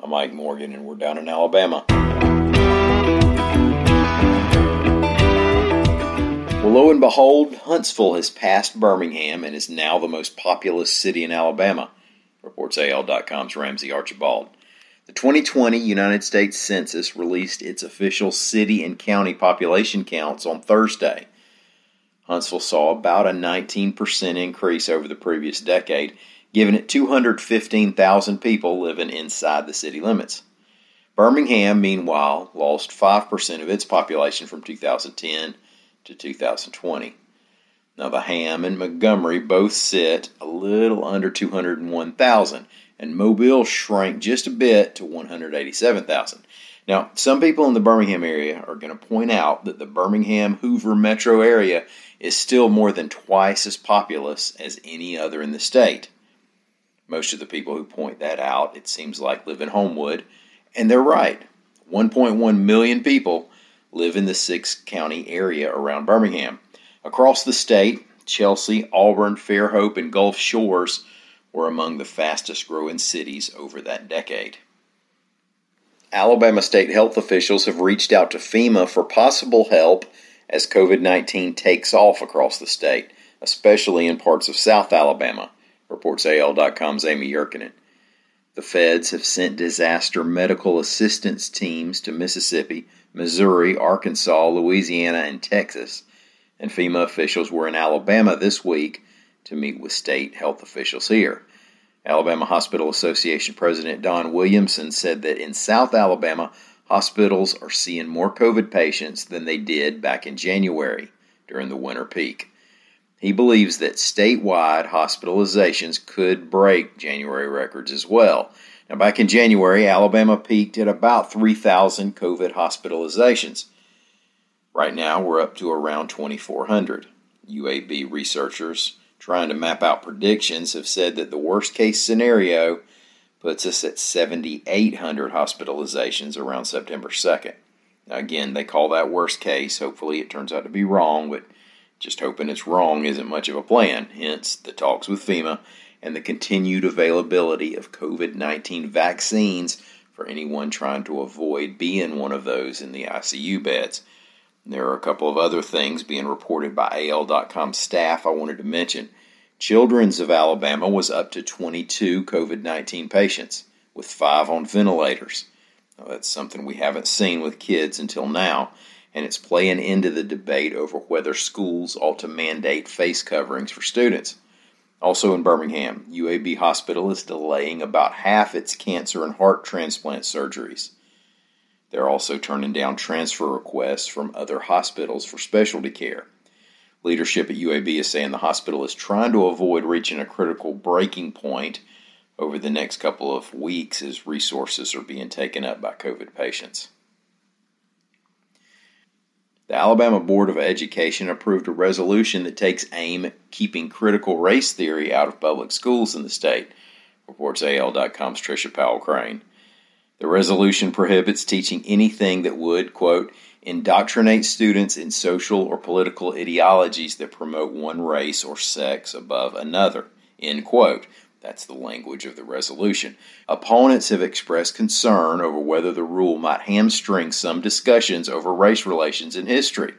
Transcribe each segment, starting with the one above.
I'm Mike Morgan, and we're down in Alabama. Well, lo and behold, Huntsville has passed Birmingham and is now the most populous city in Alabama, reports AL.com's Ramsey Archibald. The 2020 United States Census released its official city and county population counts on Thursday. Huntsville saw about a 19% increase over the previous decade giving it 215,000 people living inside the city limits. Birmingham, meanwhile, lost 5% of its population from 2010 to 2020. Now, the Ham and Montgomery both sit a little under 201,000, and Mobile shrank just a bit to 187,000. Now, some people in the Birmingham area are going to point out that the Birmingham Hoover metro area is still more than twice as populous as any other in the state. Most of the people who point that out, it seems like, live in Homewood, and they're right. 1.1 million people live in the six county area around Birmingham. Across the state, Chelsea, Auburn, Fairhope, and Gulf Shores were among the fastest growing cities over that decade. Alabama state health officials have reached out to FEMA for possible help as COVID 19 takes off across the state, especially in parts of South Alabama reports AL.com's Amy Yurkanin. The feds have sent disaster medical assistance teams to Mississippi, Missouri, Arkansas, Louisiana, and Texas, and FEMA officials were in Alabama this week to meet with state health officials here. Alabama Hospital Association President Don Williamson said that in South Alabama, hospitals are seeing more COVID patients than they did back in January during the winter peak. He believes that statewide hospitalizations could break January records as well. Now, back in January, Alabama peaked at about 3,000 COVID hospitalizations. Right now, we're up to around 2,400. UAB researchers trying to map out predictions have said that the worst case scenario puts us at 7,800 hospitalizations around September 2nd. Now, again, they call that worst case. Hopefully, it turns out to be wrong, but just hoping it's wrong isn't much of a plan, hence the talks with FEMA and the continued availability of COVID 19 vaccines for anyone trying to avoid being one of those in the ICU beds. There are a couple of other things being reported by AL.com staff I wanted to mention. Children's of Alabama was up to 22 COVID 19 patients, with five on ventilators. Now, that's something we haven't seen with kids until now and it's playing into the debate over whether schools ought to mandate face coverings for students. Also in Birmingham, UAB Hospital is delaying about half its cancer and heart transplant surgeries. They're also turning down transfer requests from other hospitals for specialty care. Leadership at UAB is saying the hospital is trying to avoid reaching a critical breaking point over the next couple of weeks as resources are being taken up by COVID patients. The Alabama Board of Education approved a resolution that takes aim at keeping critical race theory out of public schools in the state, reports AL.com's Trisha Powell Crain. The resolution prohibits teaching anything that would, quote, indoctrinate students in social or political ideologies that promote one race or sex above another, end quote, that's the language of the resolution. Opponents have expressed concern over whether the rule might hamstring some discussions over race relations in history.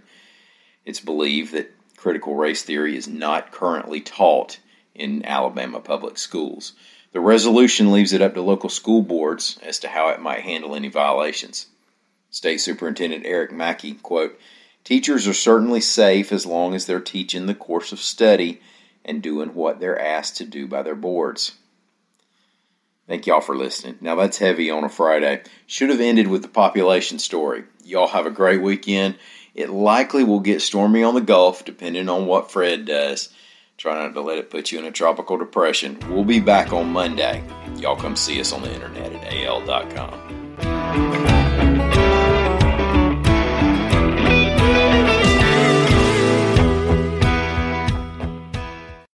It's believed that critical race theory is not currently taught in Alabama public schools. The resolution leaves it up to local school boards as to how it might handle any violations. State Superintendent Eric Mackey, quote, Teachers are certainly safe as long as they're teaching the course of study and doing what they're asked to do by their boards. Thank y'all for listening. Now that's heavy on a Friday. Should have ended with the population story. Y'all have a great weekend. It likely will get stormy on the Gulf, depending on what Fred does. Try not to let it put you in a tropical depression. We'll be back on Monday. Y'all come see us on the internet at al.com.